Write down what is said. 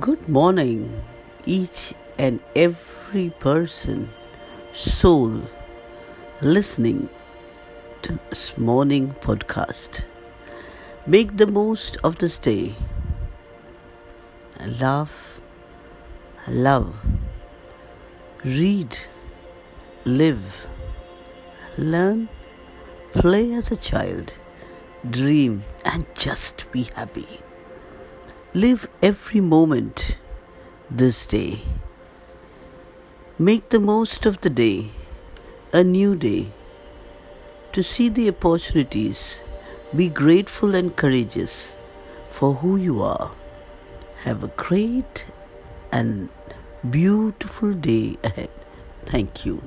Good morning, each and every person, soul, listening to this morning podcast. Make the most of this day. Love, love, read, live, learn, play as a child, dream, and just be happy. Live every moment this day. Make the most of the day, a new day, to see the opportunities. Be grateful and courageous for who you are. Have a great and beautiful day ahead. Thank you.